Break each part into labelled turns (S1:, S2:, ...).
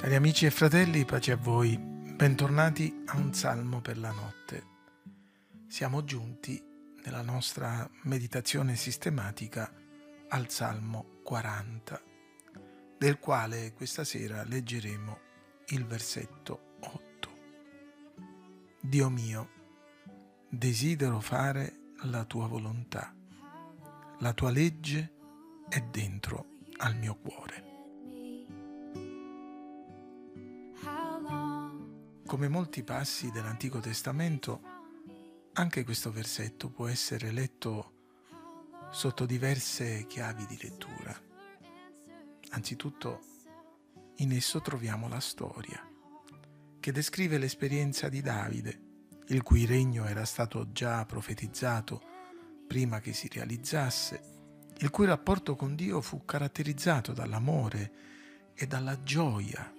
S1: Cari amici e fratelli, pace a voi, bentornati a un salmo per la notte. Siamo giunti nella nostra meditazione sistematica al salmo 40, del quale questa sera leggeremo il versetto 8. Dio mio, desidero fare la tua volontà, la tua legge è dentro al mio cuore. Come molti passi dell'Antico Testamento, anche questo versetto può essere letto sotto diverse chiavi di lettura. Anzitutto, in esso troviamo la storia, che descrive l'esperienza di Davide, il cui regno era stato già profetizzato prima che si realizzasse, il cui rapporto con Dio fu caratterizzato dall'amore e dalla gioia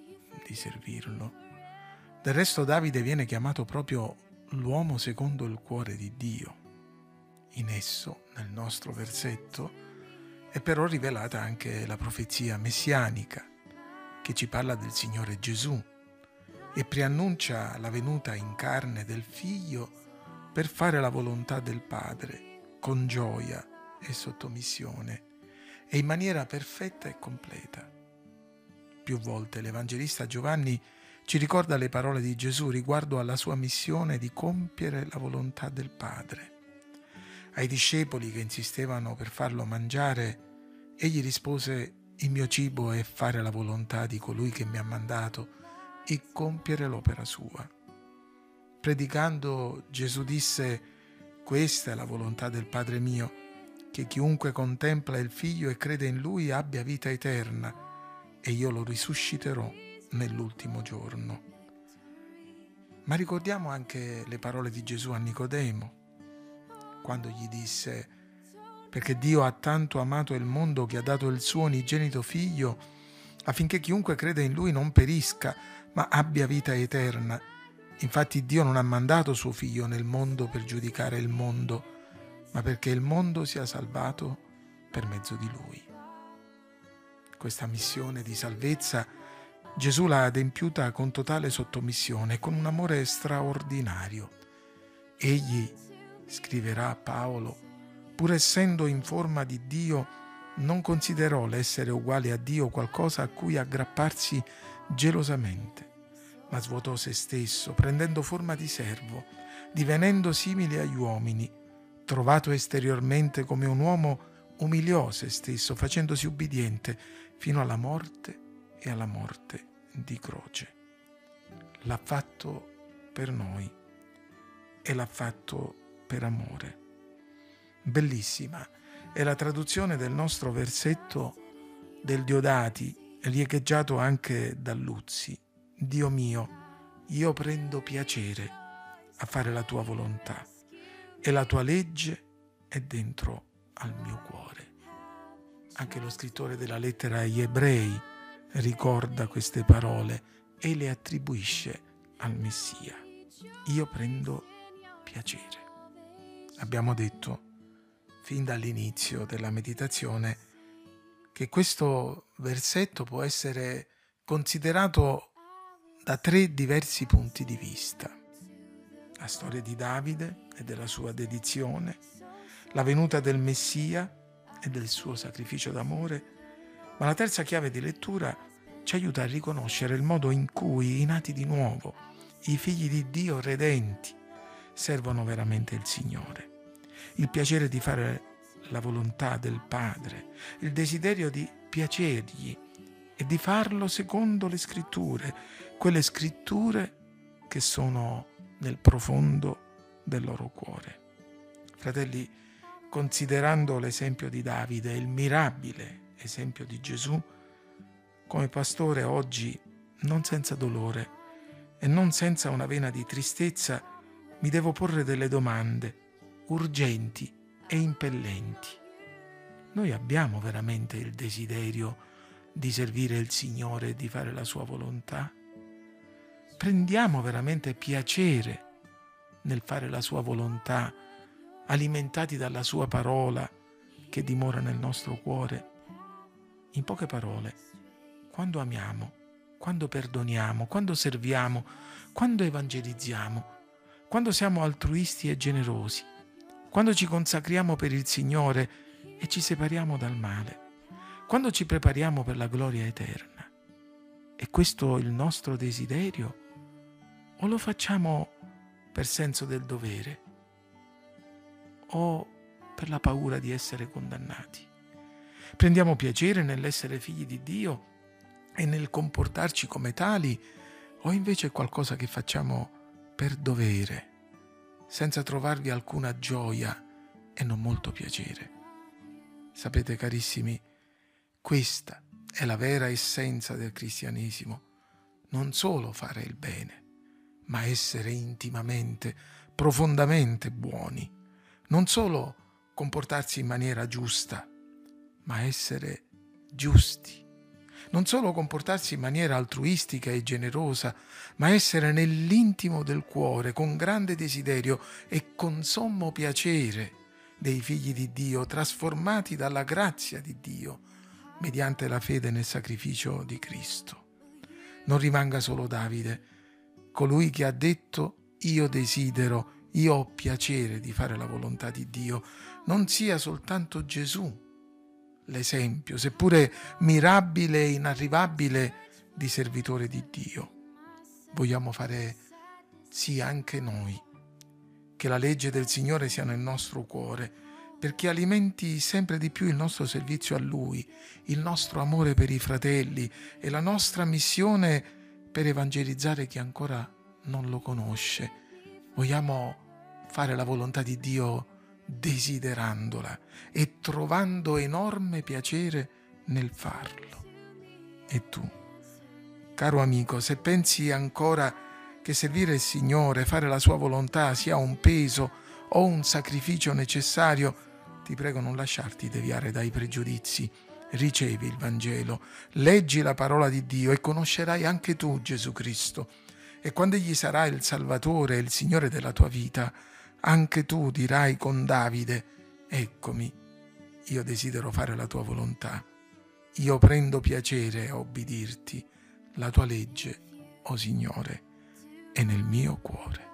S1: di servirlo del resto Davide viene chiamato proprio l'uomo secondo il cuore di Dio. In esso, nel nostro versetto, è però rivelata anche la profezia messianica che ci parla del Signore Gesù e preannuncia la venuta in carne del Figlio per fare la volontà del Padre con gioia e sottomissione e in maniera perfetta e completa. Più volte l'Evangelista Giovanni ci ricorda le parole di Gesù riguardo alla sua missione di compiere la volontà del Padre. Ai discepoli che insistevano per farlo mangiare, egli rispose, il mio cibo è fare la volontà di colui che mi ha mandato e compiere l'opera sua. Predicando, Gesù disse, questa è la volontà del Padre mio, che chiunque contempla il Figlio e crede in Lui abbia vita eterna, e io lo risusciterò nell'ultimo giorno. Ma ricordiamo anche le parole di Gesù a Nicodemo, quando gli disse, perché Dio ha tanto amato il mondo che ha dato il suo unigenito figlio, affinché chiunque crede in lui non perisca, ma abbia vita eterna. Infatti Dio non ha mandato suo figlio nel mondo per giudicare il mondo, ma perché il mondo sia salvato per mezzo di lui. Questa missione di salvezza Gesù l'ha adempiuta con totale sottomissione, con un amore straordinario. Egli, scriverà Paolo, pur essendo in forma di Dio, non considerò l'essere uguale a Dio qualcosa a cui aggrapparsi gelosamente, ma svuotò se stesso, prendendo forma di servo, divenendo simile agli uomini. Trovato esteriormente come un uomo, umiliò se stesso, facendosi ubbidiente fino alla morte e alla morte di croce. L'ha fatto per noi e l'ha fatto per amore. Bellissima è la traduzione del nostro versetto del Diodati, riecheggiato anche da Luzzi. Dio mio, io prendo piacere a fare la tua volontà e la tua legge è dentro al mio cuore. Anche lo scrittore della lettera agli ebrei ricorda queste parole e le attribuisce al Messia. Io prendo piacere. Abbiamo detto fin dall'inizio della meditazione che questo versetto può essere considerato da tre diversi punti di vista. La storia di Davide e della sua dedizione, la venuta del Messia e del suo sacrificio d'amore ma la terza chiave di lettura ci aiuta a riconoscere il modo in cui i nati di nuovo, i figli di Dio redenti, servono veramente il Signore. Il piacere di fare la volontà del Padre, il desiderio di piacergli e di farlo secondo le scritture, quelle scritture che sono nel profondo del loro cuore. Fratelli, considerando l'esempio di Davide, il mirabile esempio di Gesù, come pastore oggi, non senza dolore e non senza una vena di tristezza, mi devo porre delle domande urgenti e impellenti. Noi abbiamo veramente il desiderio di servire il Signore e di fare la sua volontà? Prendiamo veramente piacere nel fare la sua volontà, alimentati dalla sua parola che dimora nel nostro cuore? In poche parole, quando amiamo, quando perdoniamo, quando serviamo, quando evangelizziamo, quando siamo altruisti e generosi, quando ci consacriamo per il Signore e ci separiamo dal male, quando ci prepariamo per la gloria eterna. È questo il nostro desiderio? O lo facciamo per senso del dovere? O per la paura di essere condannati? Prendiamo piacere nell'essere figli di Dio e nel comportarci come tali o invece è qualcosa che facciamo per dovere, senza trovarvi alcuna gioia e non molto piacere? Sapete carissimi, questa è la vera essenza del cristianesimo, non solo fare il bene, ma essere intimamente, profondamente buoni, non solo comportarsi in maniera giusta, ma essere giusti. Non solo comportarsi in maniera altruistica e generosa, ma essere nell'intimo del cuore, con grande desiderio e con sommo piacere dei figli di Dio, trasformati dalla grazia di Dio, mediante la fede nel sacrificio di Cristo. Non rimanga solo Davide, colui che ha detto io desidero, io ho piacere di fare la volontà di Dio, non sia soltanto Gesù l'esempio, seppure mirabile e inarrivabile, di servitore di Dio. Vogliamo fare sì anche noi, che la legge del Signore sia nel nostro cuore, perché alimenti sempre di più il nostro servizio a Lui, il nostro amore per i fratelli e la nostra missione per evangelizzare chi ancora non lo conosce. Vogliamo fare la volontà di Dio desiderandola e trovando enorme piacere nel farlo. E tu, caro amico, se pensi ancora che servire il Signore, fare la sua volontà sia un peso o un sacrificio necessario, ti prego non lasciarti deviare dai pregiudizi. Ricevi il Vangelo, leggi la parola di Dio e conoscerai anche tu Gesù Cristo. E quando Egli sarà il Salvatore e il Signore della tua vita, anche tu dirai con Davide, eccomi, io desidero fare la tua volontà, io prendo piacere a obbedirti, la tua legge, o oh Signore, è nel mio cuore.